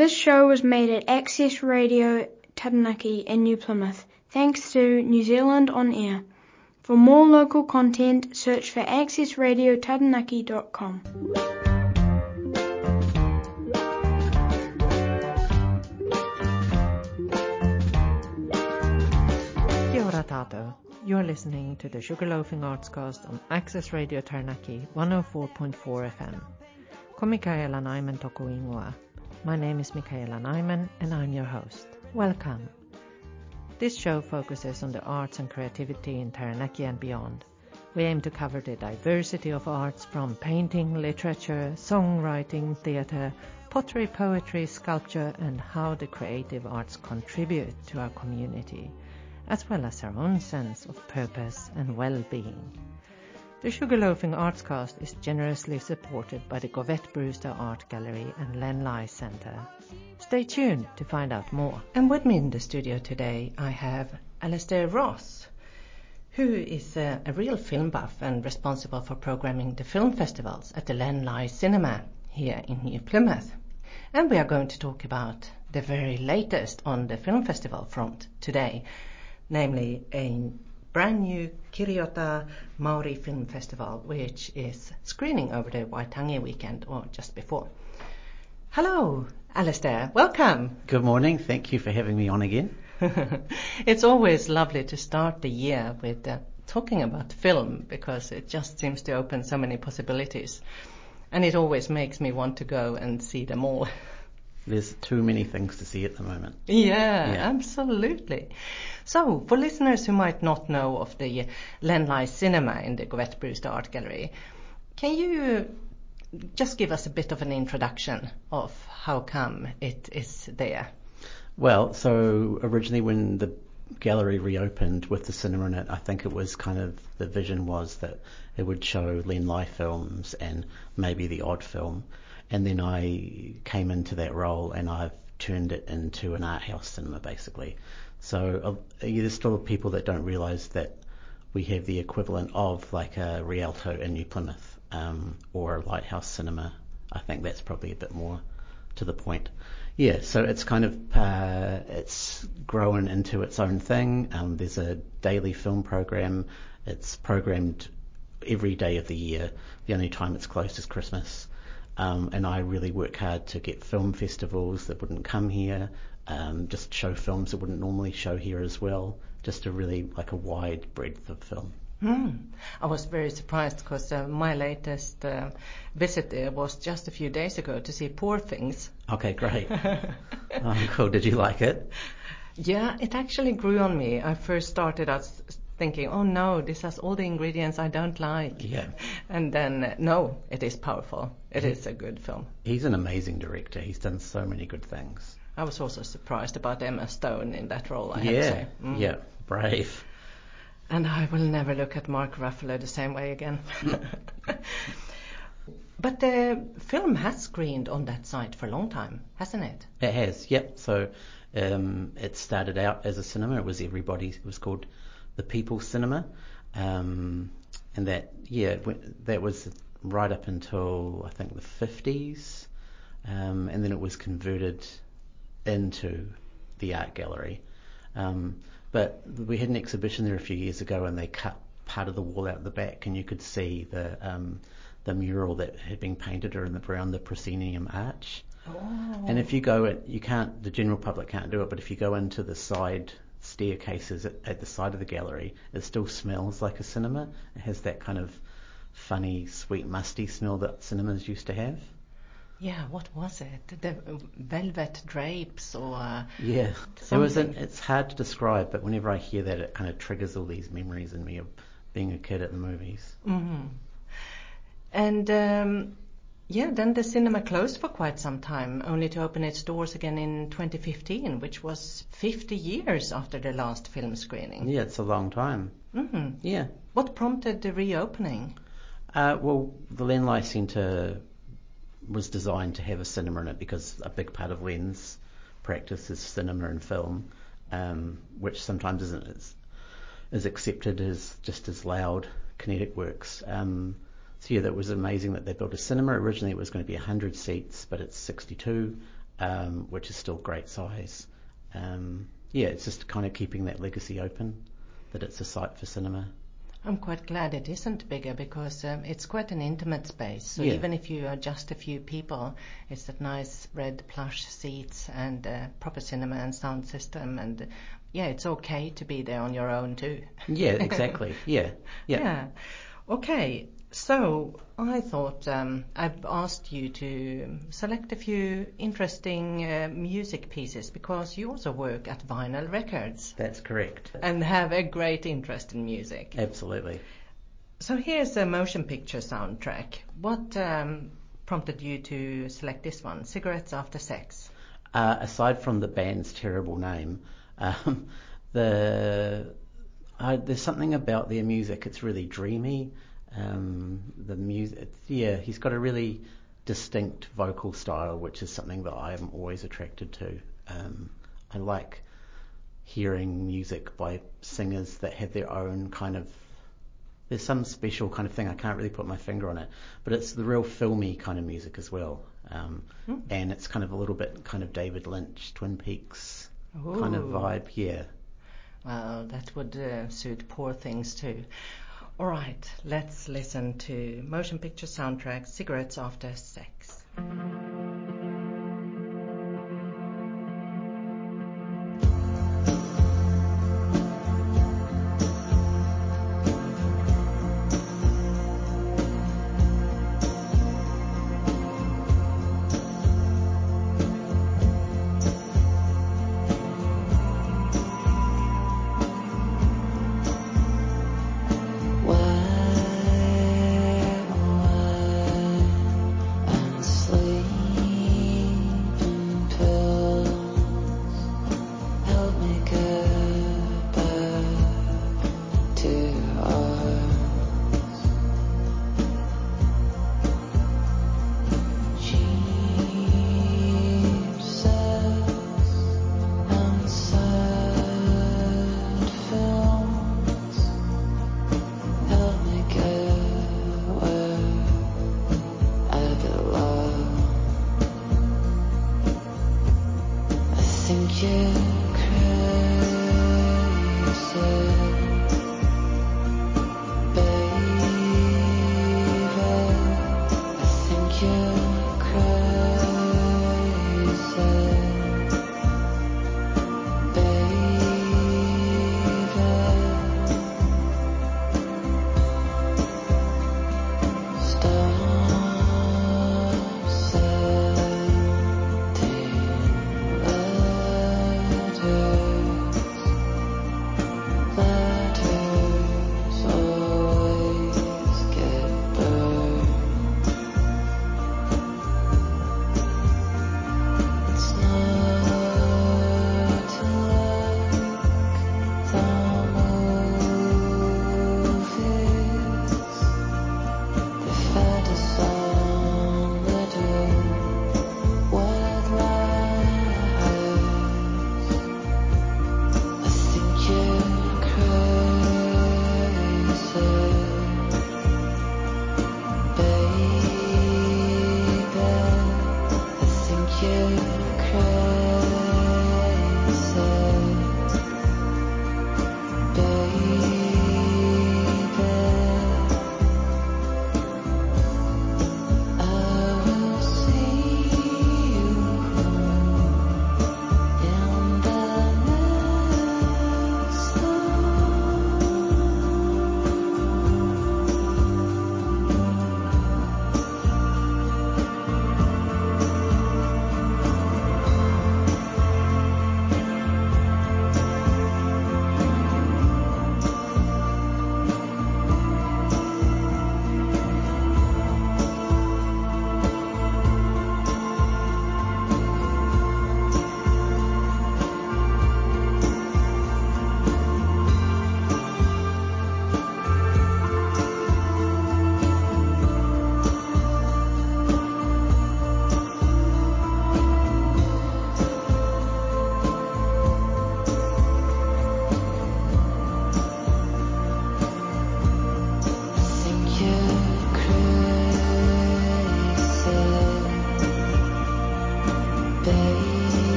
This show was made at Access Radio Taranaki in New Plymouth, thanks to New Zealand On Air. For more local content, search for accessradiotaranaki.com. Kia ora tātou. You're listening to the Sugarloafing Artscast on Access Radio Taranaki 104.4 FM. Ko Michaela Nyman toku ingoa. My name is Michaela Nyman and I'm your host. Welcome. This show focuses on the arts and creativity in Taranaki and beyond. We aim to cover the diversity of arts from painting, literature, songwriting, theatre, pottery, poetry, sculpture, and how the creative arts contribute to our community, as well as our own sense of purpose and well-being. The Sugarloafing Artscast is generously supported by the Govett Brewster Art Gallery and Len Lye Centre. Stay tuned to find out more. And with me in the studio today, I have Alastair Ross, who is a, a real film buff and responsible for programming the film festivals at the Len Lye Cinema here in New Plymouth. And we are going to talk about the very latest on the film festival front today, namely a brand new Kiriata Maori Film Festival, which is screening over the Waitangi weekend or just before. Hello, Alastair. Welcome. Good morning. Thank you for having me on again. it's always lovely to start the year with uh, talking about film because it just seems to open so many possibilities. And it always makes me want to go and see them all. There's too many things to see at the moment. Yeah, yeah, absolutely. So, for listeners who might not know of the Len Lye Cinema in the Govett Brewster Art Gallery, can you just give us a bit of an introduction of how come it is there? Well, so originally when the gallery reopened with the cinema in it, I think it was kind of the vision was that it would show Len Lye films and maybe the odd film. And then I came into that role and I've turned it into an art house cinema basically. So uh, there's still people that don't realise that we have the equivalent of like a Rialto in New Plymouth um, or a Lighthouse Cinema. I think that's probably a bit more to the point. Yeah, so it's kind of uh, it's grown into its own thing. Um, there's a daily film program. It's programmed every day of the year. The only time it's closed is Christmas. Um, and I really work hard to get film festivals that wouldn't come here, um, just show films that wouldn't normally show here as well, just a really like a wide breadth of film. Mm. I was very surprised because uh, my latest uh, visit there was just a few days ago to see Poor Things. Okay, great. oh, cool. Did you like it? Yeah, it actually grew on me. I first started out thinking, oh no, this has all the ingredients I don't like. Yeah. And then, no, it is powerful. It he, is a good film. He's an amazing director. He's done so many good things. I was also surprised about Emma Stone in that role, I yeah, have to say. Mm. Yeah, brave. And I will never look at Mark Ruffalo the same way again. but the film has screened on that site for a long time, hasn't it? It has, yep. So um, it started out as a cinema. It was everybody. It was called the People Cinema, um, and that yeah, that was right up until I think the 50s, um, and then it was converted into the art gallery. Um, but we had an exhibition there a few years ago, and they cut part of the wall out the back, and you could see the um, the mural that had been painted around the proscenium arch. Oh. And if you go, at, you can't. The general public can't do it, but if you go into the side staircases at, at the side of the gallery, it still smells like a cinema. It has that kind of funny, sweet, musty smell that cinemas used to have. Yeah, what was it? The velvet drapes or uh, yeah, it was. An, it's hard to describe, but whenever I hear that, it kind of triggers all these memories in me of being a kid at the movies. Mm-hmm. And um, yeah, then the cinema closed for quite some time, only to open its doors again in 2015, which was 50 years after the last film screening. Yeah, it's a long time. Mm-hmm. Yeah. What prompted the reopening? Uh, well, the Len Lye Centre was designed to have a cinema in it because a big part of Len's practice is cinema and film, um, which sometimes isn't as, as accepted as just as loud kinetic works. Um, so yeah, that was amazing that they built a cinema. Originally it was going to be 100 seats, but it's 62. um, which is still great size. Um, yeah, it's just kind of keeping that legacy open, that it's a site for cinema. I'm quite glad it isn't bigger because um, it's quite an intimate space. So Yeah. even if you are just a few people, it's that nice red plush seats and uh, proper cinema and sound system, and uh, yeah, it's okay to be there on your own too. Yeah, exactly. yeah, yeah. Okay. So I thought um, I've asked you to select a few interesting uh, music pieces because you also work at Vinyl Records That's correct. and have a great interest in music. Absolutely. So here's a motion picture soundtrack. What um, prompted you to select this one? Cigarettes After Sex. Uh, aside from the band's terrible name, um, the uh, there's something about their music. It's really dreamy. Um, the music, yeah, he's got a really distinct vocal style, which is something that I'm always attracted to. Um, I like hearing music by singers that have their own kind of. There's some special kind of thing. I can't really put my finger on it, but it's the real filmy kind of music as well. Um, Hmm. and it's kind of a little bit kind of David Lynch, Twin Peaks kind of vibe. Yeah. Well, that would uh, suit poor things too. All right, let's listen to motion picture soundtrack Cigarettes After Sex.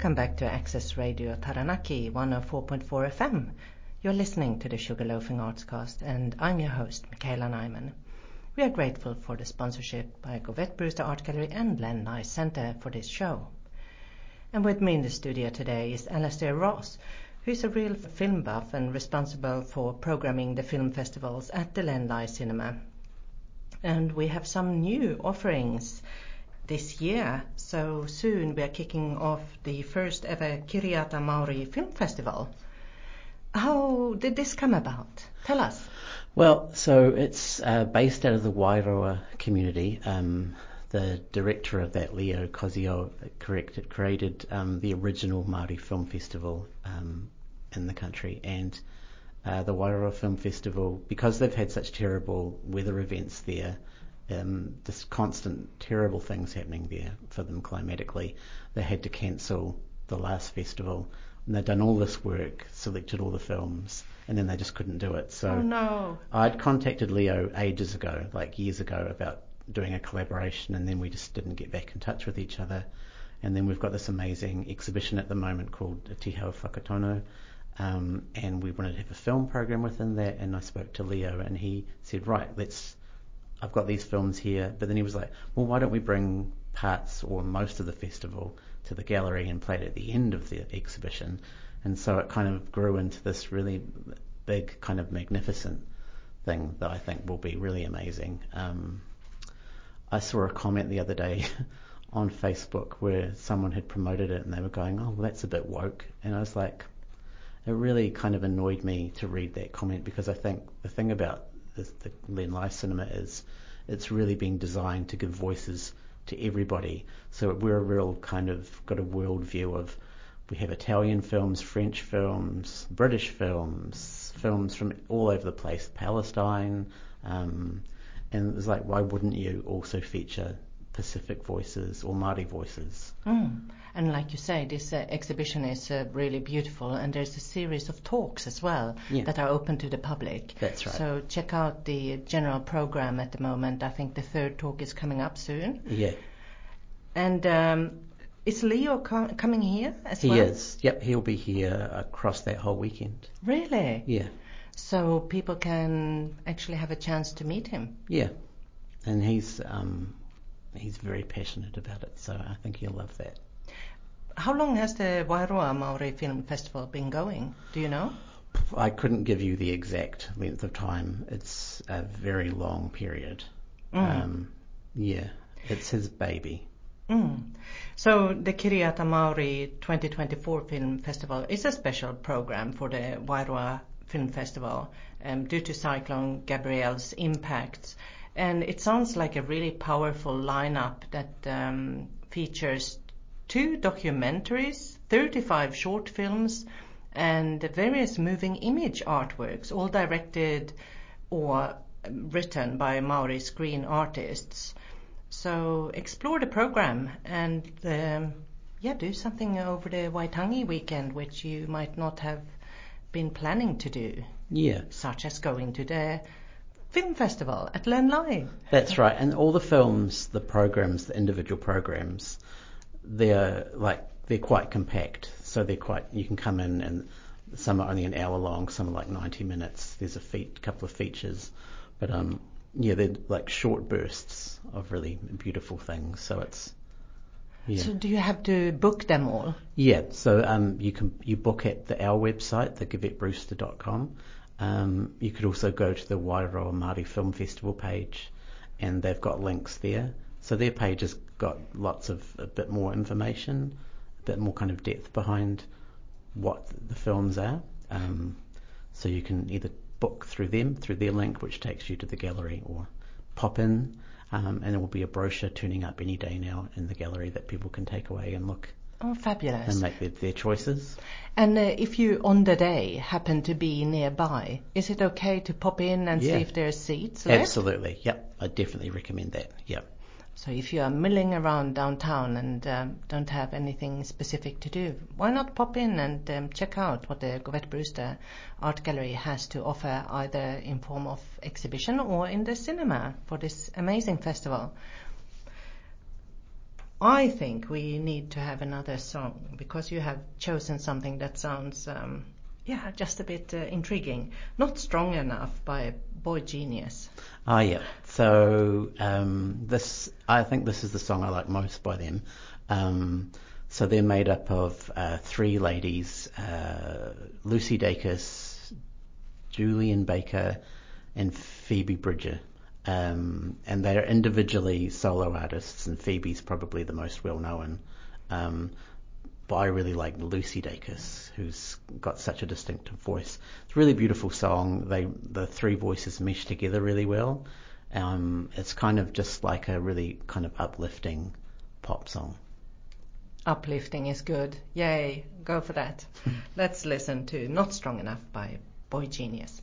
Welcome back to Access Radio Taranaki 104.4 FM. You're listening to the Sugarloafing Artscast, and I'm your host, Michaela Nyman. We are grateful for the sponsorship by Govett Brewster Art Gallery and Len Lye Center for this show. And with me in the studio today is Alastair Ross, who's a real film buff and responsible for programming the film festivals at the Len Lye Cinema. And we have some new offerings this year. So soon we are kicking off the first ever Kiriata Maori Film Festival. How did this come about? Tell us. Well, so it's uh, based out of the Wairoa community. Um, the director of that, Leo Koziol, corrected, created um, the original Māori Film Festival um, in the country. And uh, the Wairoa Film Festival, because they've had such terrible weather events there, um, just constant terrible things happening there for them climatically. They had to cancel the last festival, and they'd done all this work, selected all the films, and then they just couldn't do it. So oh no! I'd contacted Leo ages ago, like years ago, about doing a collaboration, and then we just didn't get back in touch with each other. And then we've got this amazing exhibition at the moment called Te Hau Whakatono, um, and we wanted to have a film program within that. And I spoke to Leo, and he said, right, let's I've got these films here. But then he was like, well, why don't we bring parts or most of the festival to the gallery and play it at the end of the exhibition? And so it kind of grew into this really big, kind of magnificent thing that I think will be really amazing. Um, I saw a comment the other day on Facebook where someone had promoted it and they were going, oh, well, that's a bit woke. And I was like, it really kind of annoyed me to read that comment because I think the thing about the, the Len Lye Cinema is, it's really being designed to give voices to everybody. So we're a real kind of got a world view of we have Italian films, French films, British films, films from all over the place, Palestine, um, and it's like why wouldn't you also feature Pacific voices or Māori voices? Mm. And like you say, this uh, exhibition is uh, really beautiful, and there's a series of talks as well Yeah. that are open to the public. That's right. So check out the general program at the moment. I think the third talk is coming up soon. Yeah, And um, is Leo co- coming here as he well? is. Yep, he'll be here across that whole weekend. Really? Yeah, So people can actually have a chance to meet him. yeah, and he's um, he's very passionate about it. So I think he'll love that. How long has the Wairoa Maori Film Festival been going? Do you know? I couldn't give you the exact length of time. It's a very long period. Mm. Um, yeah, it's his baby. Mm. So the Kiriata Maori 2024 Film Festival is a special program for the Wairoa Film Festival um, due to Cyclone Gabrielle's impacts. And it sounds like a really powerful lineup that um, features two documentaries, 35 short films, and various moving image artworks, all directed or written by Maori screen artists. So explore the program and um, yeah, do something over the Waitangi weekend, which you might not have been planning to do, Yeah, such as going to the film festival at Len Lye. that's right. And all the films, the programs, the individual programs, they're like they're quite compact. So they're quite. You can come in and some are only an hour long, some are like 90 minutes. There's a fe- couple of features, but um, yeah, they're like short bursts of really beautiful things. So it's yeah. So do you have to book them all? Yeah, so um, you can you book at the, our website, thegovettbrewster.com. Um, you could also go to the Wairoa Māori Film Festival page, and they've got links there. So their page has got lots of a bit more information, a bit more kind of depth behind what the films are. Um, so you can either book through them, through their link, which takes you to the gallery, or pop in, um, and there will be a brochure turning up any day now in the gallery that people can take away and look Oh, fabulous. and make their, their choices. And uh, if you on the day happen to be nearby, is it okay to pop in and Yeah. see if there are seats left? Absolutely. Yep. I definitely recommend that. Yep. So if you are milling around downtown and um, don't have anything specific to do, why not pop in and um, check out what the Govett Brewster Art Gallery has to offer, either in form of exhibition or in the cinema for this amazing festival. I think we need to have another song because you have chosen something that sounds, um, yeah, just a bit uh, intriguing. Not strong enough by Boy Genius. Ah, yeah. So um, this, I think this is the song I like most by them. Um, so they're made up of uh, three ladies: uh, Lucy Dacus, Julien Baker, and Phoebe Bridger. Um, and they're individually solo artists, and Phoebe's probably the most well known. Um, but I really like Lucy Dacus, who's got such a distinctive voice. It's a really beautiful song. They the three voices mesh together really well. Um, it's kind of just like a really kind of uplifting pop song. Uplifting is good. Yay, go for that. Let's listen to Not Strong Enough by Boy Genius.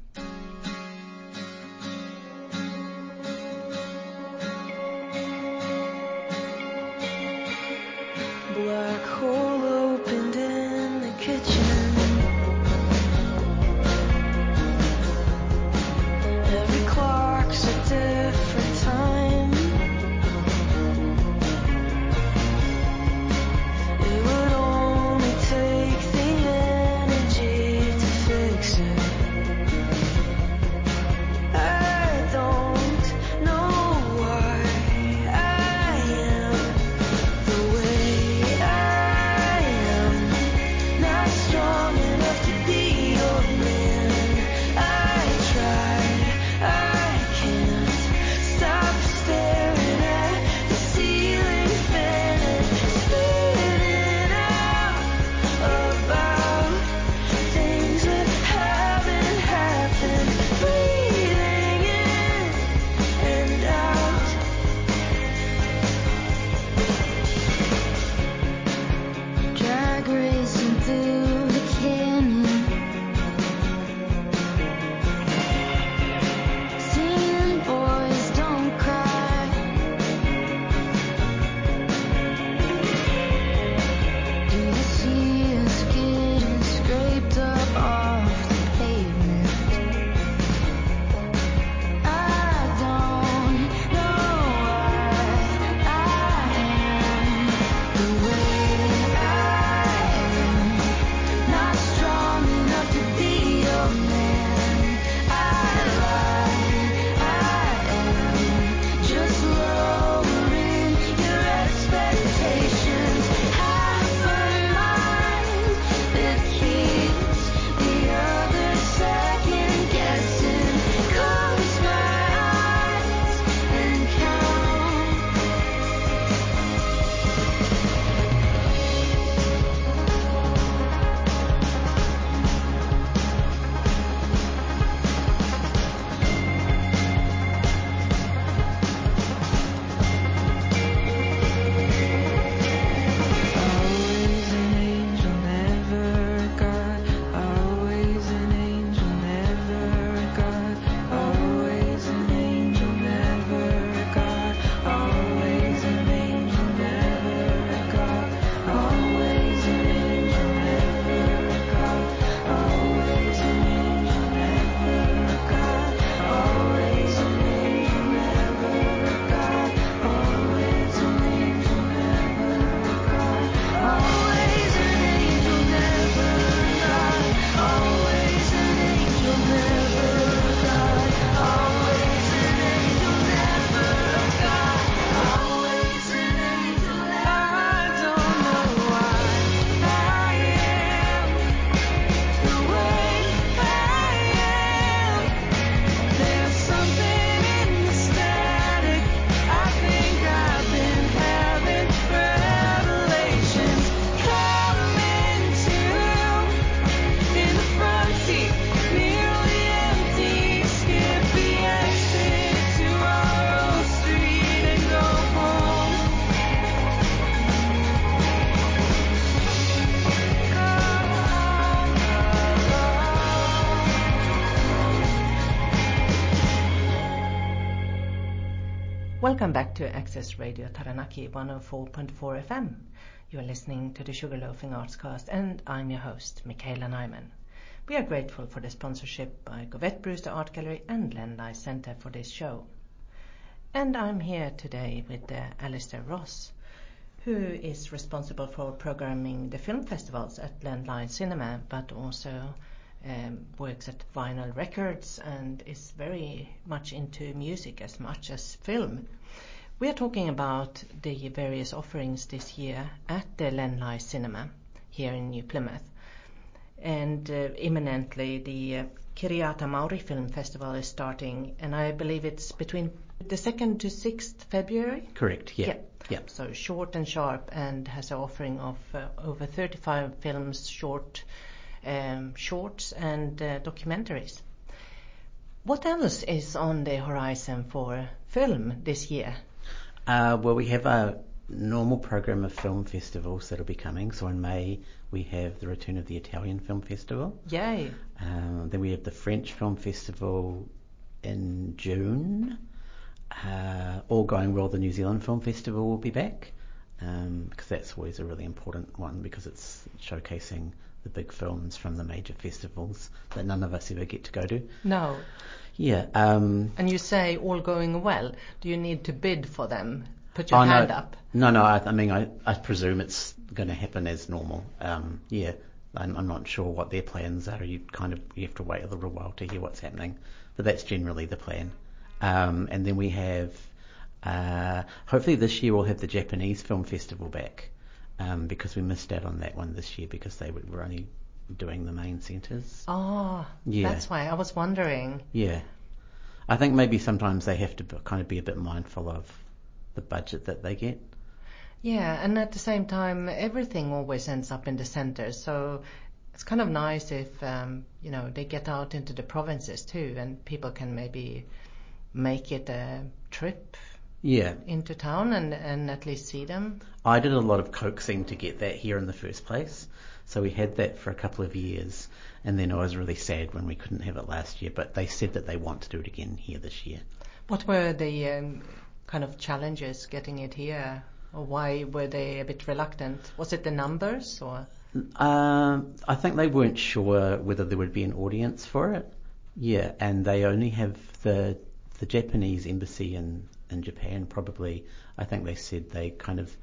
Welcome back to Access Radio Taranaki 104.4 FM. You are listening to the Sugarloafing Artscast and I'm your host, Michaela Nyman. We are grateful for the sponsorship by Govett Brewster Art Gallery and Len Lye Center for this show. And I'm here today with uh, Alastair Ross, who is responsible for programming the film festivals at Len Lye Cinema, but also um, works at Vinyl Records and is very much into music as much as film. We are talking about the various offerings this year at the Len Lye Cinema here in New Plymouth. And uh, imminently, the uh, Kiriata Maori Film Festival is starting, and I believe it's between the 2nd to 6th February. Correct. Yeah. Yeah. Yeah. So short and sharp, and has an offering of uh, over 35 films, short, um, shorts, and uh, documentaries. What else is on the horizon for film this year? Uh, well, we have a normal program of film festivals that'll be coming. So in May we have the return of the Italian Film Festival. Yay! Um, then we have the French Film Festival in June. Uh, all going well, the New Zealand Film Festival will be back um, because that's always a really important one because it's showcasing the big films from the major festivals that none of us ever get to go to. No. Yeah. Um, And you say all going well. Do you need to bid for them? Put your oh, hand no, up. No, no. I, I mean, I, I presume it's going to happen as normal. Um, yeah. I'm, I'm not sure what their plans are. You kind of you have to wait a little while to hear what's happening, but that's generally the plan. Um, and then we have, uh, hopefully this year we'll have the Japanese Film Festival back, um, because we missed out on that one this year because they were, only doing the main centres. Oh, Yeah. that's why I was wondering. Yeah. I think maybe sometimes they have to kind of be a bit mindful of the budget that they get. Yeah, and at the same time, everything always ends up in the center. So it's kind of nice if um, you know they get out into the provinces too, and people can maybe make it a trip Yeah. into town and and at least see them. I did a lot of coaxing to get that here in the first place. So we had that for a couple of years, and then I was really sad when we couldn't have it last year. But they said that they want to do it again here this year. What were the um, kind of challenges getting it here, or why were they a bit reluctant? Was it the numbers, or Um, I think they weren't sure whether there would be an audience for it. Yeah, and they only have the the Japanese embassy in in Japan. Probably, I think they said they kind of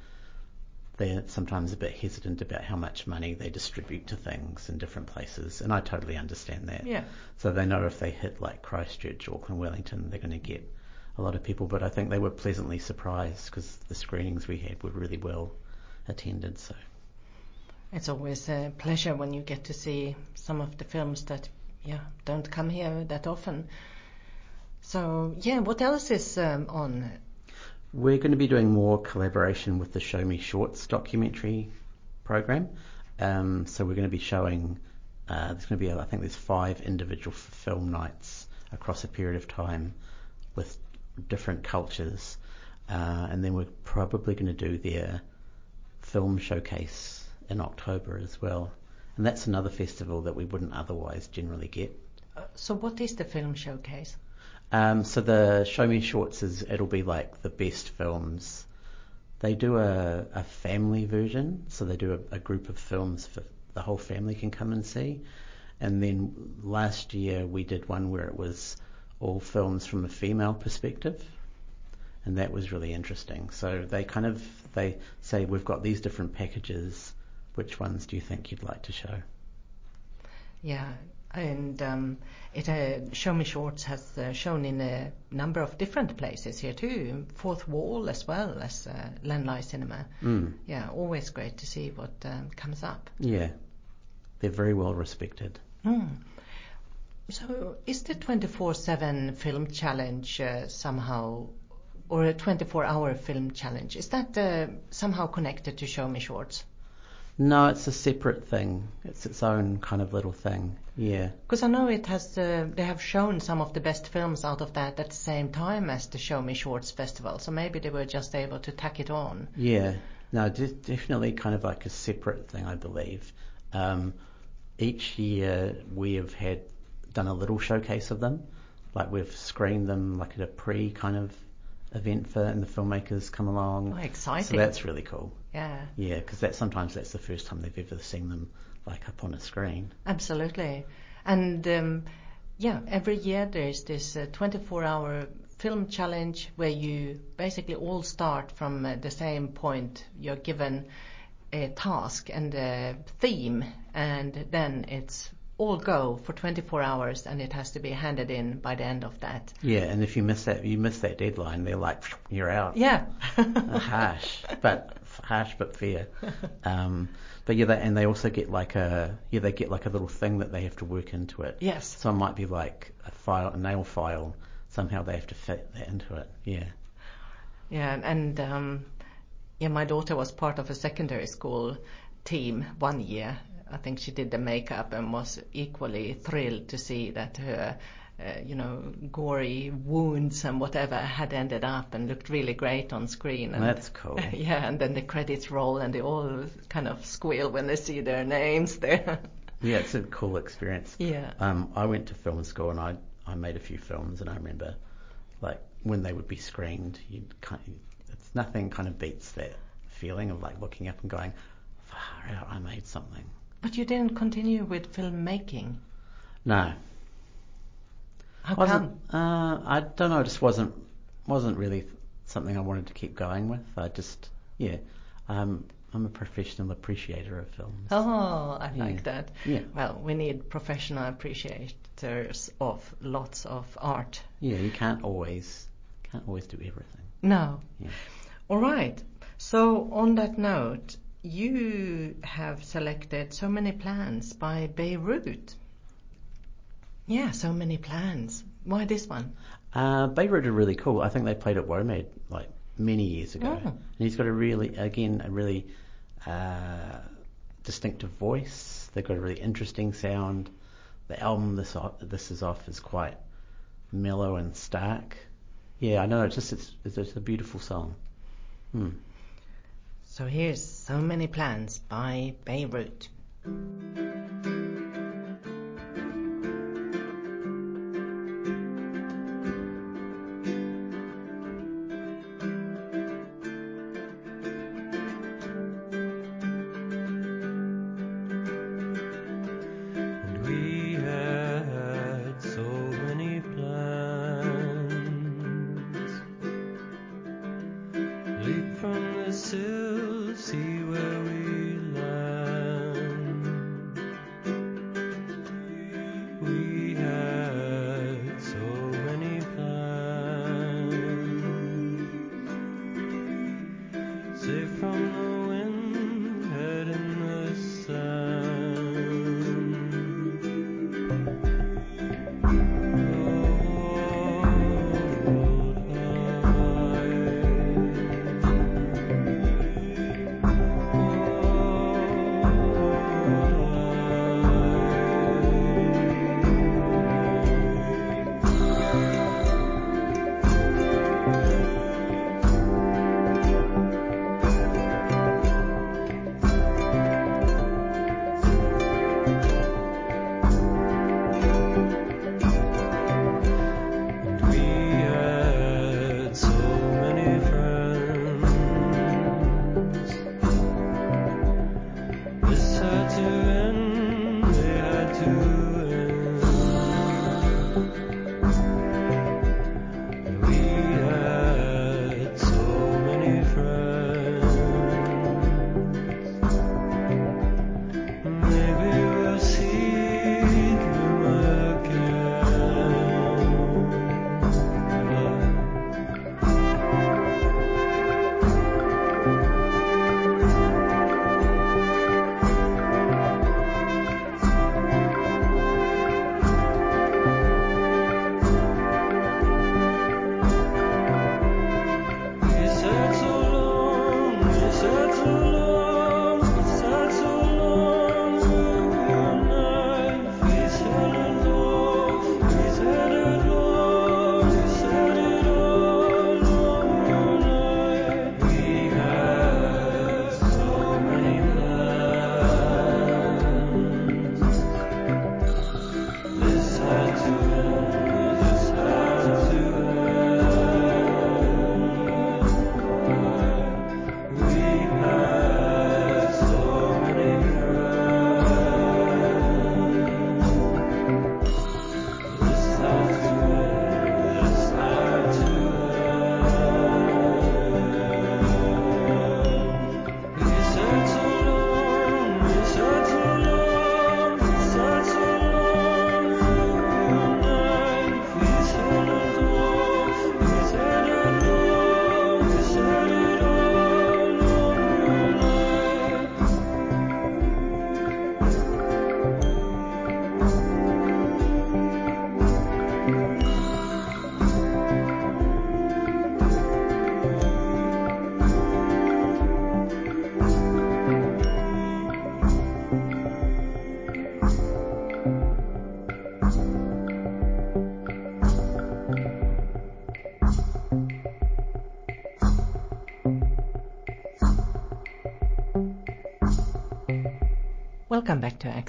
they're sometimes a bit hesitant about how much money they distribute to things in different places, and I totally understand that. yeah? So they know if they hit like Christchurch, Auckland, Wellington, they're going to get a lot of people. But I think they were pleasantly surprised because the screenings we had were really well attended. So It's always a pleasure when you get to see some of the films that, yeah, don't come here that often. So, yeah, what else is um, on? we're going to be doing more collaboration with the Show Me Shorts documentary program. Um, so we're going to be showing. Uh, there's going to be, I think, there's five individual film nights across a period of time with different cultures, uh, and then we're probably going to do their film showcase in October as well. And that's another festival that we wouldn't otherwise generally get. Uh, so, what is the film showcase? Um, so the Show Me Shorts is it'll be like the best films. They do a, a family version, so they do a, a group of films for the whole family can come and see. And then last year we did one where it was all films from a female perspective, and that was really interesting. So they kind of they say we've got these different packages. Which ones do you think you'd like to show? Yeah, and um, it uh, Show Me Shorts has uh, shown in a number of different places here too, Fourth Wall as well as uh, Len Lye Cinema. Mm. Yeah, always great to see what um, comes up. Yeah, they're very well respected. Hmm. So, is the 24/7 film challenge uh, somehow, or a 24-hour film challenge, is that uh, somehow connected to Show Me Shorts? No, it's a separate thing. It's its own kind of little thing. Yeah. Because I know it has, uh, they have shown some of the best films out of that at the same time as the Show Me Shorts festival. So maybe they were just able to tack it on. Yeah. No, de- definitely kind of like a separate thing, I believe. Um, each year we have had done a little showcase of them. Like we've screened them like at a pre kind of event for, and the filmmakers come along. Oh, exciting. So that's really cool. Yeah, Yeah, because that sometimes that's the first time they've ever seen them like up on a screen. absolutely. And um, yeah, every year there's this uh, 24-hour film challenge where you basically all start from uh, the same point. You're given a task and a theme, and then it's all go for 24 hours, and it has to be handed in by the end of that. Yeah, and if you miss that, you miss that deadline. They're like, you're out. Yeah. Uh, harsh, but harsh but fair. Um, but yeah, they, and they also get like a yeah, they get like a little thing that they have to work into it. Yes. So it might be like a file, a nail file. Somehow they have to fit that into it. Yeah. Yeah, and um, yeah, my daughter was part of a secondary school team one year. I think she did the makeup and was equally thrilled to see that her, uh, you know, gory wounds and whatever had ended up and looked really great on screen. And, That's cool. Yeah, and then the credits roll and they all kind of squeal when they see their names there. Yeah, it's a cool experience. yeah. Um, I went to film school and I I made a few films and I remember like when they would be screened, you kind of, it's nothing kind of beats that feeling of like looking up and going, far out, I made something. But you didn't continue with filmmaking. No, How wasn't. come? Uh, I don't know. It just wasn't wasn't really something I wanted to keep going with. I just yeah. Um, I'm a professional appreciator of films. Oh, I Yeah. like that. Yeah. Well, we need professional appreciators of lots of art. Yeah, you can't always can't always do everything. No. Yeah. All right. So on that note, you have selected so many plans by Beirut. Yeah, so many plans. Why this one? Uh, Beirut are really cool. I think they played at WOMAD like many years ago. Oh. And he's got a really, again, a really uh, distinctive voice. They've got a really interesting sound. The album this off, this is off is quite mellow and stark. Yeah, I know. It's just it's, it's a beautiful song. Hmm. So here's so many plans by Beirut.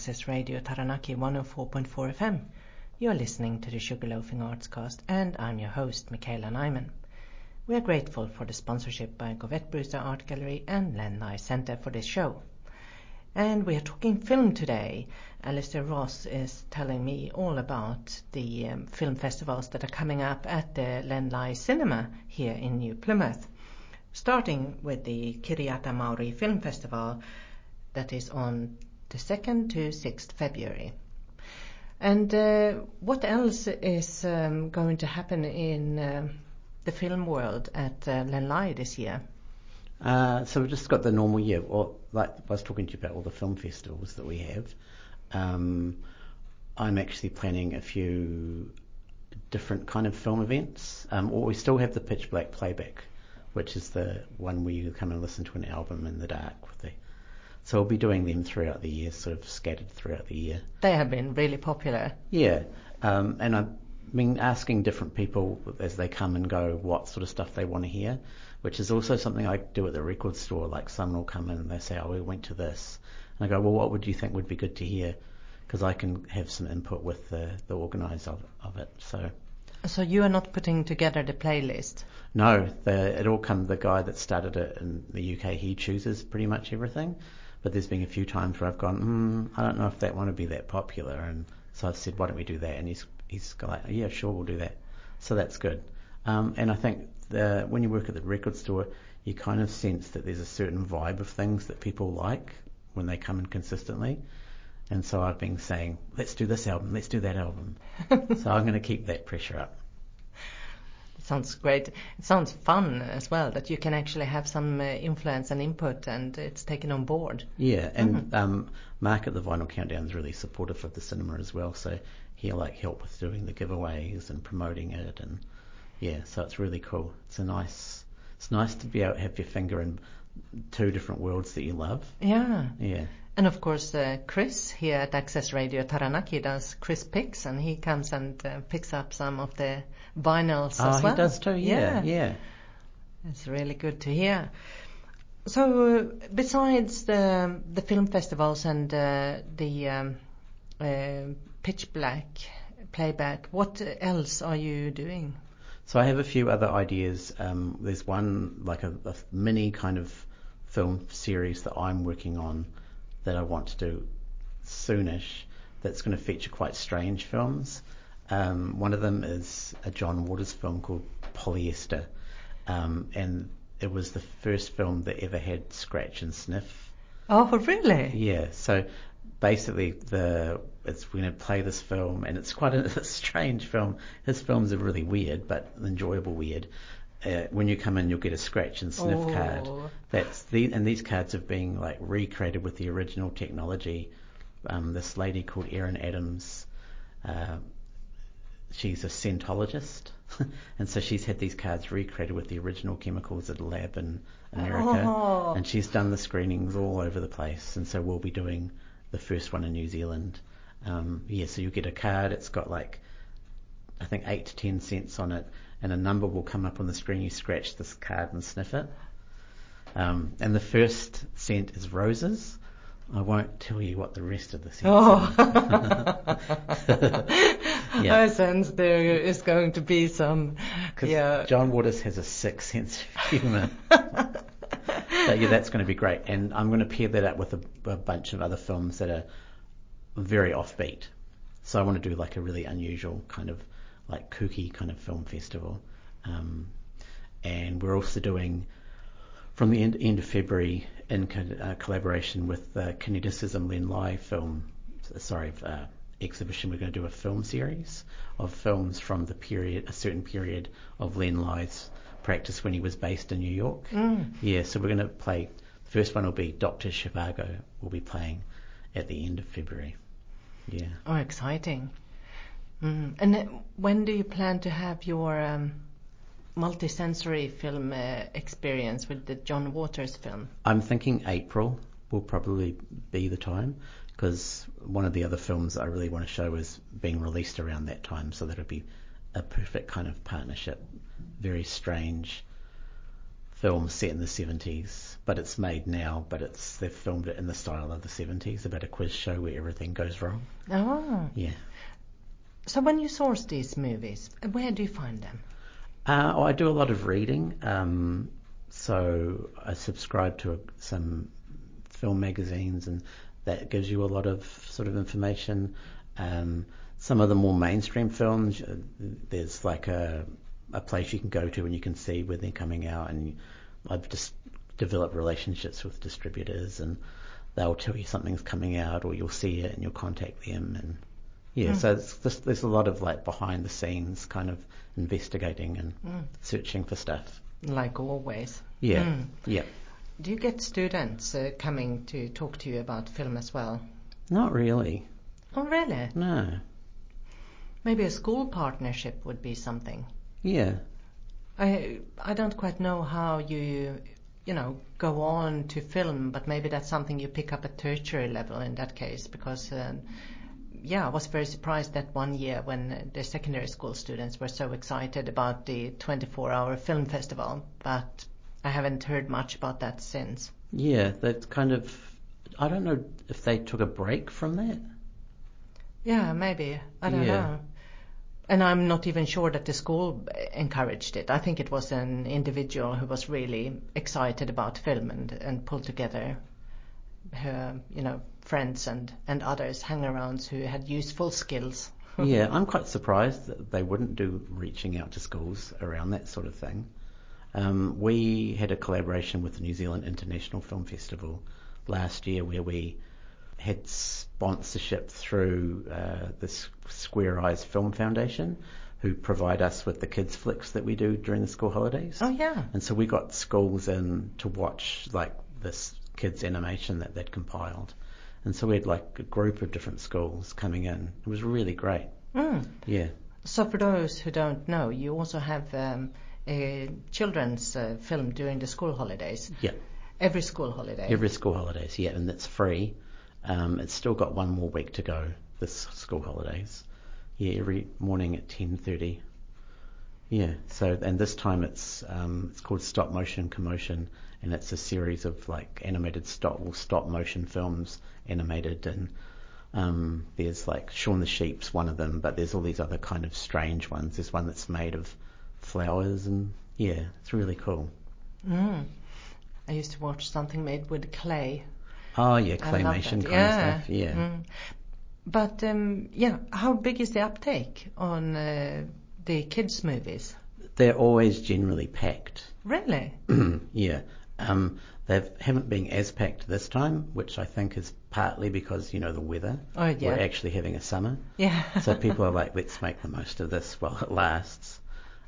Access Radio Taranaki 104.4 FM. You're listening to the Sugarloafing Artscast, and I'm your host, Michaela Nyman. We are grateful for the sponsorship by Govett Brewster Art Gallery and Len Lye Center for this show. And we are talking film today. Alastair Ross is telling me all about the um, film festivals that are coming up at the Len Lye Cinema here in New Plymouth. Starting with the Kiriata Maori Film Festival that is on the 2nd to 6th February. And uh, what else is um, going to happen in uh, the film world at uh, Len this year? Uh, so we've just got the normal year, or like I was talking to you about all the film festivals that we have. Um, I'm actually planning a few different kind of film events. Um, we still have the Pitch Black playback, which is the one where you come and listen to an album in the dark with so we'll be doing them throughout the year, sort of scattered throughout the year. They have been really popular. Yeah, um, and I've been asking different people as they come and go what sort of stuff they want to hear, which is also something I do at the record store. Like someone will come in and they say, "Oh, we went to this," and I go, "Well, what would you think would be good to hear?" Because I can have some input with the the organizer of, of it. So. So you are not putting together the playlist? No, the, it all comes. The guy that started it in the UK, he chooses pretty much everything. But there's been a few times where I've gone, mm, I don't know if that one would be that popular, and so I've said, why don't we do that? And he's he's like, yeah, sure, we'll do that. So that's good. Um, and I think the, when you work at the record store, you kind of sense that there's a certain vibe of things that people like when they come in consistently. And so I've been saying, let's do this album, let's do that album. so I'm going to keep that pressure up sounds great. It sounds fun as well that you can actually have some uh, influence and input, and it's taken on board. Yeah, and mm-hmm. um, Mark at the Vinyl Countdown is really supportive of the cinema as well, so he'll like help with doing the giveaways and promoting it, and yeah, so it's really cool. It's a nice, it's nice to be able to have your finger in two different worlds that you love. Yeah. Yeah. And of course, uh, Chris here at Access Radio Taranaki does Chris Picks, and he comes and uh, picks up some of the vinyls oh, as well. he does too. Yeah, yeah. yeah. It's really good to hear. So, uh, besides the the film festivals and uh, the um, uh, Pitch Black playback, what else are you doing? So I have a few other ideas. Um, there's one like a, a mini kind of film series that I'm working on that I want to do soonish that's going to feature quite strange films. Um, one of them is a John Waters film called Polyester, um, and it was the first film that ever had scratch and sniff. Oh, really? Yeah. So basically, the it's we're going to play this film, and it's quite a, a strange film. His films are really weird, but enjoyable weird uh, when you come in, you'll get a scratch and sniff oh. card. That's the and these cards have been like recreated with the original technology. Um, this lady called Erin Adams, uh, she's a scentologist, and so she's had these cards recreated with the original chemicals at a lab in America, oh. and she's done the screenings all over the place. And so we'll be doing the first one in New Zealand. Um, yeah, so you get a card. It's got like I think eight to ten scents on it and a number will come up on the screen. You scratch this card and sniff it. Um, and the first scent is roses. I won't tell you what the rest of the scent oh. yeah. I sense there is going to be some. Yeah. John Waters has a sick sense of humour. but yeah, that's going to be great. And I'm going to pair that up with a, a bunch of other films that are very offbeat. So I want to do like a really unusual kind of like kooky kind of film festival. Um, and we're also doing from the end, end of February in co- uh, collaboration with the Kineticism Len Lye film, sorry, uh, exhibition. We're going to do a film series of films from the period, a certain period of Len Lye's practice when he was based in New York. Mm. Yeah, so we're going to play. The first one will be Doctor Zhivago. Will be playing at the end of February. Yeah. Oh, exciting. Mm. And when do you plan to have your um, multisensory film uh, experience with the John Waters film? I'm thinking April will probably be the time because one of the other films I really want to show is being released around that time, so that'll be a perfect kind of partnership. Very strange film set in the 70s, but it's made now, but it's they've filmed it in the style of the 70s, about a quiz show where everything goes wrong. Oh. Yeah. So when you source these movies, where do you find them? Uh, oh, I do a lot of reading. Um, so I subscribe to some film magazines, and that gives you a lot of sort of information. Um, some of the more mainstream films, uh, there's like a a place you can go to and you can see where they're coming out, and I've just developed relationships with distributors, and they'll tell you something's coming out, or you'll see it and you'll contact them, and yeah, Mm. so it's just, there's a lot of like behind the scenes kind of investigating and Mm. searching for stuff. Like always. Yeah, Mm. yeah. Do you get students uh, coming to talk to you about film as well? Not really. Oh, really? No. Maybe a school partnership would be something. Yeah. I I don't quite know how you you know go on to film, but maybe that's something you pick up at tertiary level in that case because. Um, yeah, I was very surprised that one year when the secondary school students were so excited about the 24-hour film festival, but I haven't heard much about that since. Yeah, that's kind of. I don't know if they took a break from that. Yeah, maybe. I don't Yeah. know. And I'm not even sure that the school encouraged it. I think it was an individual who was really excited about film and, and pulled together her, you know, friends and, and others, hang-arounds who had useful skills. yeah, I'm quite surprised that they wouldn't do reaching out to schools around that sort of thing. Um, we had a collaboration with the New Zealand International Film Festival last year where we had sponsorship through uh, the Square Eyes Film Foundation, who provide us with the kids' flicks that we do during the school holidays. Oh, yeah. And so we got schools in to watch like this kids animation that they'd compiled. And so we had like a group of different schools coming in. It was really great. Mm. Yeah. So for those who don't know, you also have um, a children's uh, film during the school holidays. Yeah. Every school holiday. Every school holidays, yeah, and it's free. Um, it's still got one more week to go this school holidays. Yeah, every morning at 10:30. Yeah. So and this time it's um, it's called Stop Motion Commotion, and it's a series of like animated stop well, stop motion films animated and um, there's like Shaun the Sheep's one of them, but there's all these other kind of strange ones. There's one that's made of flowers and yeah, it's really cool. Mm. I used to watch something made with clay. Oh yeah, claymation kind yeah. of stuff. Yeah. Mm. But um, yeah, how big is the uptake on uh, the kids' movies? They're always generally packed. Really? yeah. Um, they haven't been as packed this time, which I think is partly because, you know, the weather. Oh, yeah. We're actually having a summer. Yeah. So people are like, let's make the most of this while it lasts.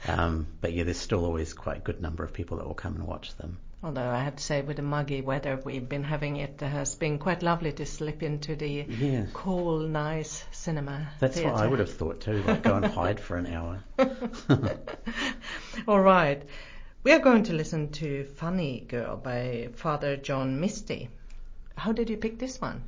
Um, but yeah, there's still always quite a good number of people that will come and watch them. Although I have to say, with the muggy weather we've been having, it has been quite lovely to slip into the Yeah. cool, nice cinema. That's what I would have thought too, like go and hide for an hour. All right. We are going to listen to Funny Girl by Father John Misty. How did you pick this one?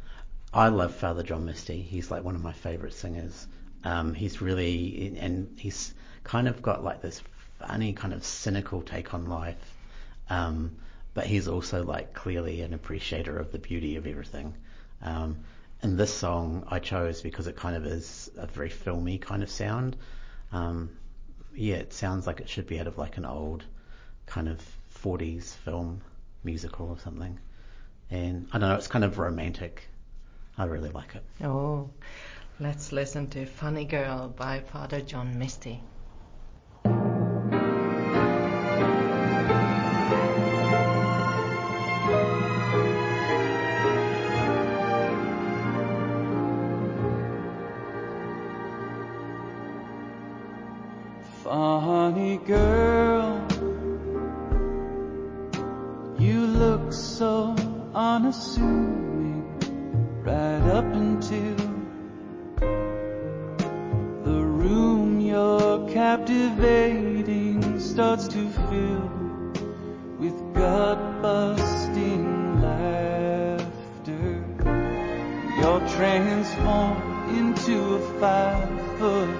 I love Father John Misty. He's like one of my favourite singers. Um, he's really, and he's kind of got like this funny kind of cynical take on life. Um, but he's also like clearly an appreciator of the beauty of everything. Um, and this song I chose because it kind of is a very filmy kind of sound. Um, yeah, it sounds like it should be out of like an old kind of 40s film musical or something. And I don't know, it's kind of romantic. I really like it. Oh, let's listen to Funny Girl by Father John Misty. Funny girl, unassuming right up until the room you're captivating starts to fill with gut busting laughter. You're transformed into a five foot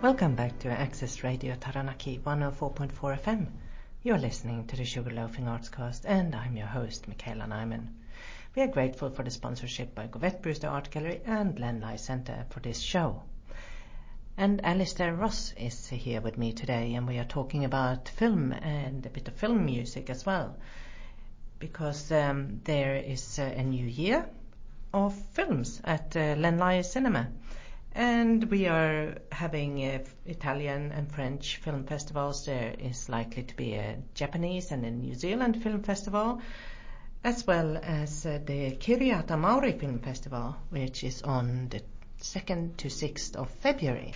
Welcome back to Access Radio Taranaki 104.4 FM. You're listening to the Sugarloafing Artscast, and I'm your host, Michaela Nyman. We are grateful for the sponsorship by Govett Brewster Art Gallery and Len Lye Center for this show. And Alastair Ross is here with me today, and we are talking about film and a bit of film music as well. Because um, there is uh, a new year of films at uh, Len Lye Cinema. And we are having Italian and French film festivals. There is likely to be a Japanese and a New Zealand film festival, as well as uh, the Kiriata Maori Film Festival, which is on the 2nd to 6th of February.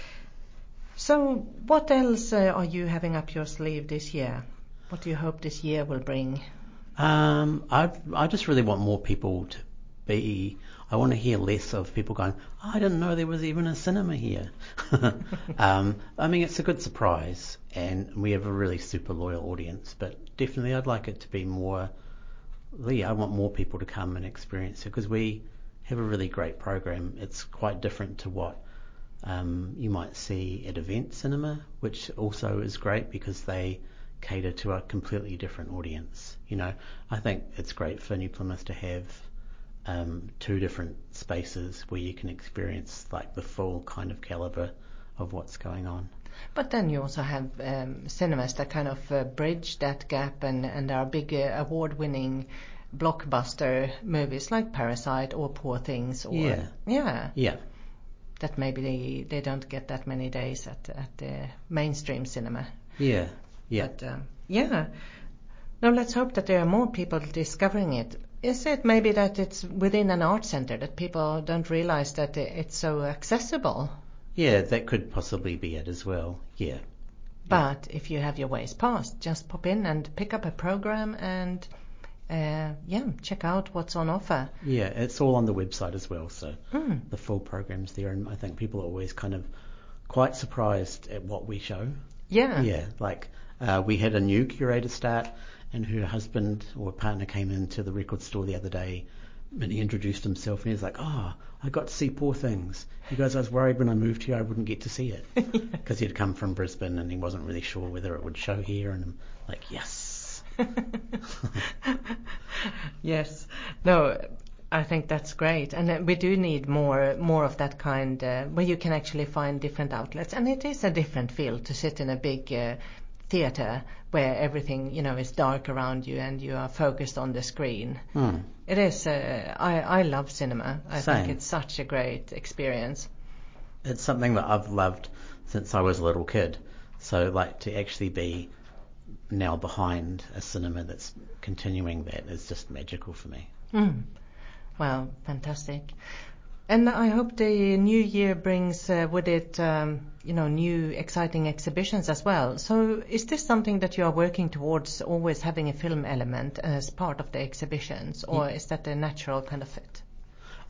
So, what else uh, are you having up your sleeve this year? What do you hope this year will bring? Um, I just really want more people to be. I want to hear less of people going. "Oh, I didn't know there was even a cinema here. um, I mean, it's a good surprise, and we have a really super loyal audience. But definitely, I'd like it to be more. Yeah, I want more people to come and experience it because we have a really great program. It's quite different to what um, you might see at event cinema, which also is great because they cater to a completely different audience. You know, I think it's great for New Plymouth to have um, two different spaces where you can experience like the full kind of caliber of what's going on. But then you also have um, cinemas that kind of uh, bridge that gap and, and are big uh, award-winning blockbuster movies like Parasite or Poor Things or Yeah. yeah Yeah, that maybe they, they don't get that many days at at the mainstream cinema. yeah, yeah. But um, yeah. Now let's hope that there are more people discovering it. Is it maybe that it's within an art center that people don't realize that it's so accessible? Yeah, that could possibly be it as well. Yeah. But if you have your ways passed, just pop in and pick up a program and uh, yeah, check out what's on offer. Yeah, it's all on the website as well, so Mm. the full program's there, and I think people are always kind of quite surprised at what we show. Yeah. Yeah, like uh, we had a new curator start, and her husband or partner came into the record store the other day, and he introduced himself, and he was like, "Oh, I got to see Poor Things. You guys, I was worried when I moved here I wouldn't get to see it. Because he'd come from Brisbane and he wasn't really sure whether it would show here, and I'm like, yes, yes. No, I think that's great, and we do need more more of that kind uh, where you can actually find different outlets, and it is a different feel to sit in a big uh, theater where everything you know is dark around you and you are focused on the screen. Hmm. It is. Uh, I I love cinema. I Same. think it's such a great experience. it's something that I've loved since I was a little kid. So like to actually be now behind a cinema that's continuing that is just magical for me. Mm. Well, fantastic. And I hope the new year brings uh, with it, um, you know, new exciting exhibitions as well. So, is this something that you are working towards, always having a film element as part of the exhibitions, or is that a natural kind of fit?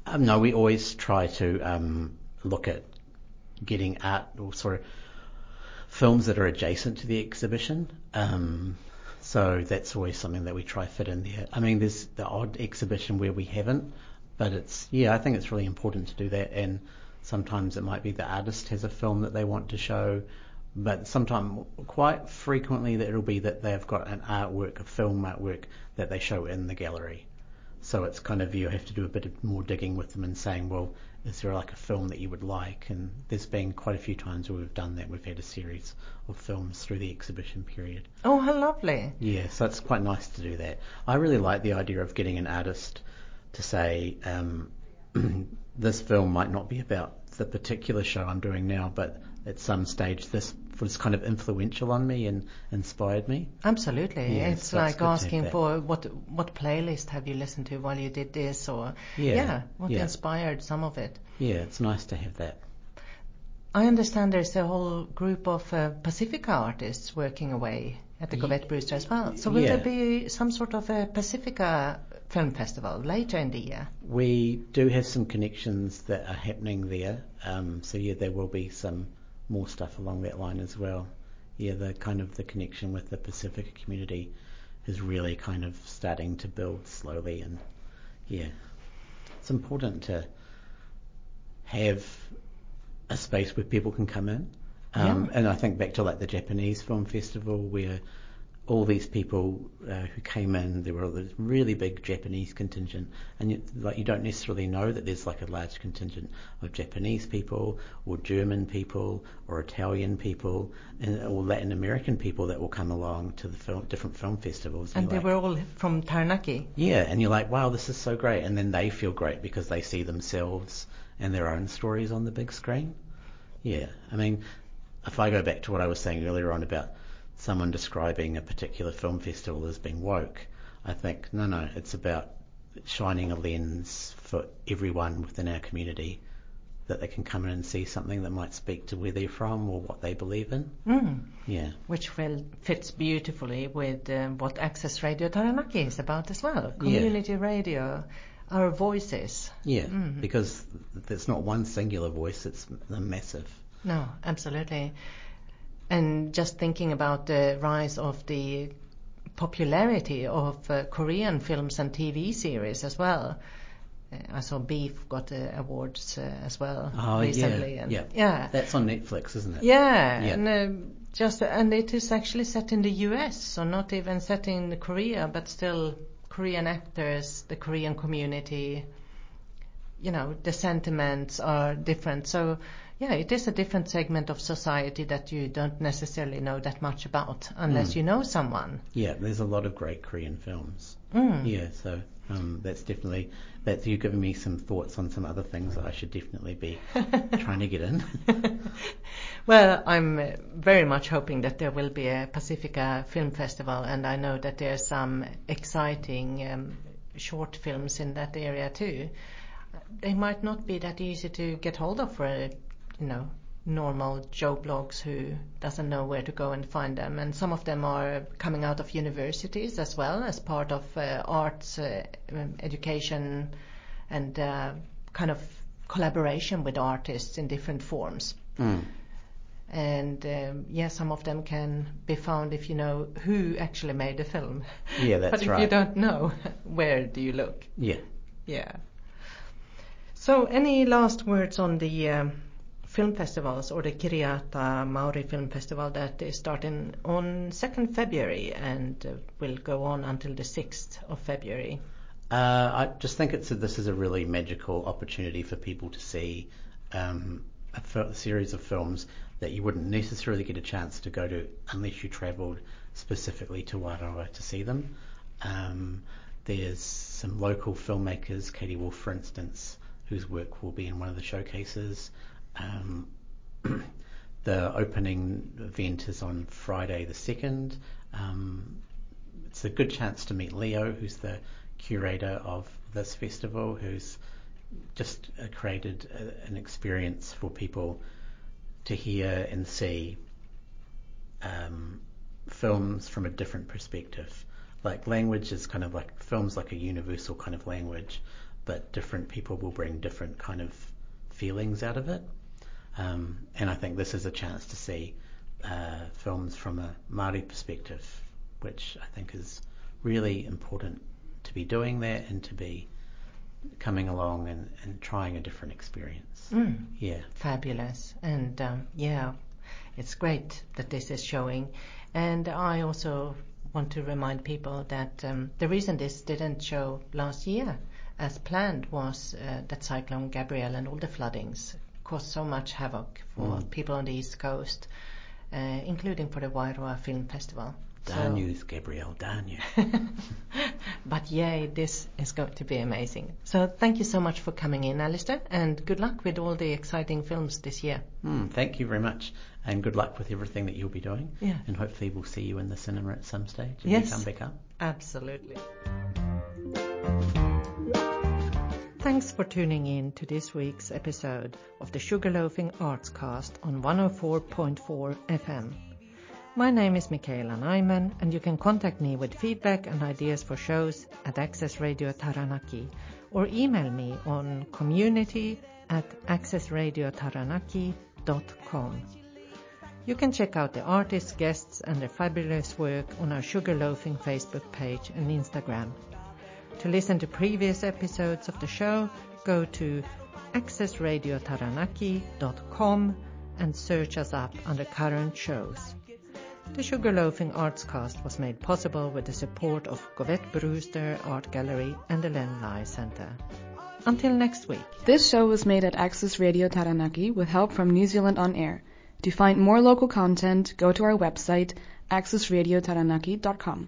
Um, no, we always try to um, look at getting art or sort of films that are adjacent to the exhibition. Um, so that's always something that we try fit in there. I mean, there's the odd exhibition where we haven't, but it's yeah, I think it's really important to do that. And sometimes it might be the artist has a film that they want to show, but sometimes quite frequently that it'll be that they've got an artwork, a film artwork that they show in the gallery. So it's kind of you have to do a bit of more digging with them and saying, well, is there like a film that you would like? And there's been quite a few times where we've done that. We've had a series of films through the exhibition period. Oh, how lovely! Yeah, so it's quite nice to do that. I really like the idea of getting an artist to say, um, this film might not be about the particular show I'm doing now, but at some stage this was kind of influential on me and inspired me. Absolutely, Yeah, it's so like have asking for what what playlist have you listened to while you did this, or Yeah, what yeah. inspired some of it. Yeah, it's nice to have that. I understand there's a whole group of uh, Pacifica artists working away at the Govett Brewster as well. So will yeah. there be some sort of a Pacifica film festival later in the year? We do have some connections that are happening there. Um, so yeah, there will be some more stuff along that line as well. Yeah, the kind of the connection with the Pacifica community is really kind of starting to build slowly and yeah, it's important to have a space where people can come in. Um, Yeah. And I think back to like the Japanese Film Festival where all these people uh, who came in, there were this really big Japanese contingent, and you, like you don't necessarily know that there's like a large contingent of Japanese people, or German people, or Italian people, and or Latin American people that will come along to the film, different film festivals. And you're they like, were all from Taranaki. yeah, and you're like, wow, this is so great, and then they feel great because they see themselves and their own stories on the big screen. Yeah, I mean, if I go back to what I was saying earlier on about someone describing a particular film festival as being woke, I think no, no, it's about shining a lens for everyone within our community that they can come in and see something that might speak to where they're from or what they believe in. Mm. Yeah, Which well fits beautifully with um, what Access Radio Taranaki is about as well. Community radio, our voices. yeah, Mhm. because there's not one singular voice; it's a massive. No, absolutely. And just thinking about the rise of the popularity of uh, Korean films and TV series as well. Uh, I saw Beef got uh, awards uh, as well Oh, recently. yeah, and yeah. yeah, That's on Netflix, isn't it? yeah, Yeah. and um, just and it is actually set in the U.S., so not even set in Korea, but still Korean actors, the Korean community. You know, the sentiments are different. So, yeah, it is a different segment of society that you don't necessarily know that much about unless Mm. you know someone. Yeah, there's a lot of great Korean films. Mm. Yeah, so um, that's definitely that's you giving me some thoughts on some other things that I should definitely be trying to get in. Well, I'm uh, very much hoping that there will be a Pacifica Film Festival, and I know that there are some exciting um, short films in that area too. They might not be that easy to get hold of for a, you know, normal Joe Bloggs who doesn't know where to go and find them. And some of them are coming out of universities as well as part of uh, arts uh, um, education and uh, kind of collaboration with artists in different forms. Mm. And um, yeah, some of them can be found if you know who actually made the film. Yeah, that's but if right. you don't know, where do you look? Yeah. Yeah. So, any last words on the um, film festivals or the Kiriata Maori Film Festival that is starting on 2nd February and uh, will go on until the 6th of February? Uh, I just think it's a, this is a really magical opportunity for people to see um, a, series of films that you wouldn't necessarily get a chance to go to unless you travelled specifically to Wairoa to see them. Um, there's some local filmmakers, Katie Wolfe, for instance, whose work will be in one of the showcases. Um, the opening event is on Friday the 2nd. Um, it's a good chance to meet Leo, who's the curator of this festival, who's just uh, created a, an experience for people to hear and see um, films from a different perspective. Like language is kind of like films like a universal kind of language, but different people will bring different kind of feelings out of it. Um, and I think this is a chance to see uh, films from a Māori perspective, which I think is really important to be doing that and to be coming along and, and trying a different experience. Mm. Yeah. Fabulous. And um, yeah, it's great that this is showing. And I also want to remind people that um, the reason this didn't show last year as planned was uh, that Cyclone Gabrielle and all the floodings caused so much havoc for Mm. people on the East Coast, uh, including for the Wairoa Film Festival. So- Darn yous, Gabrielle, darn you. but yay, this is going to be amazing. So thank you so much for coming in, Alastair, and good luck with all the exciting films this year. Mm, thank you very much, and good luck with everything that you'll be doing. Yeah. And hopefully we'll see you in the cinema at some stage. If Yes. You come back up. Absolutely. Thanks for tuning in to this week's episode of the Sugarloafing Artscast on 104.4 FM. My name is Michaela Nyman, and you can contact me with feedback and ideas for shows at Access Radio Taranaki or email me on community at accessradiotaranaki.com. You can check out the artists, guests, and their fabulous work on our Sugarloafing Facebook page and Instagram. To listen to previous episodes of the show, go to accessradiotaranaki.com and search us up under current shows. The Sugarloafing Artscast was made possible with the support of Govett Brewster Art Gallery and the Len Lye Centre. Until next week. This show was made at Access Radio Taranaki with help from New Zealand On Air. To find more local content, go to our website accessradiotaranaki.com.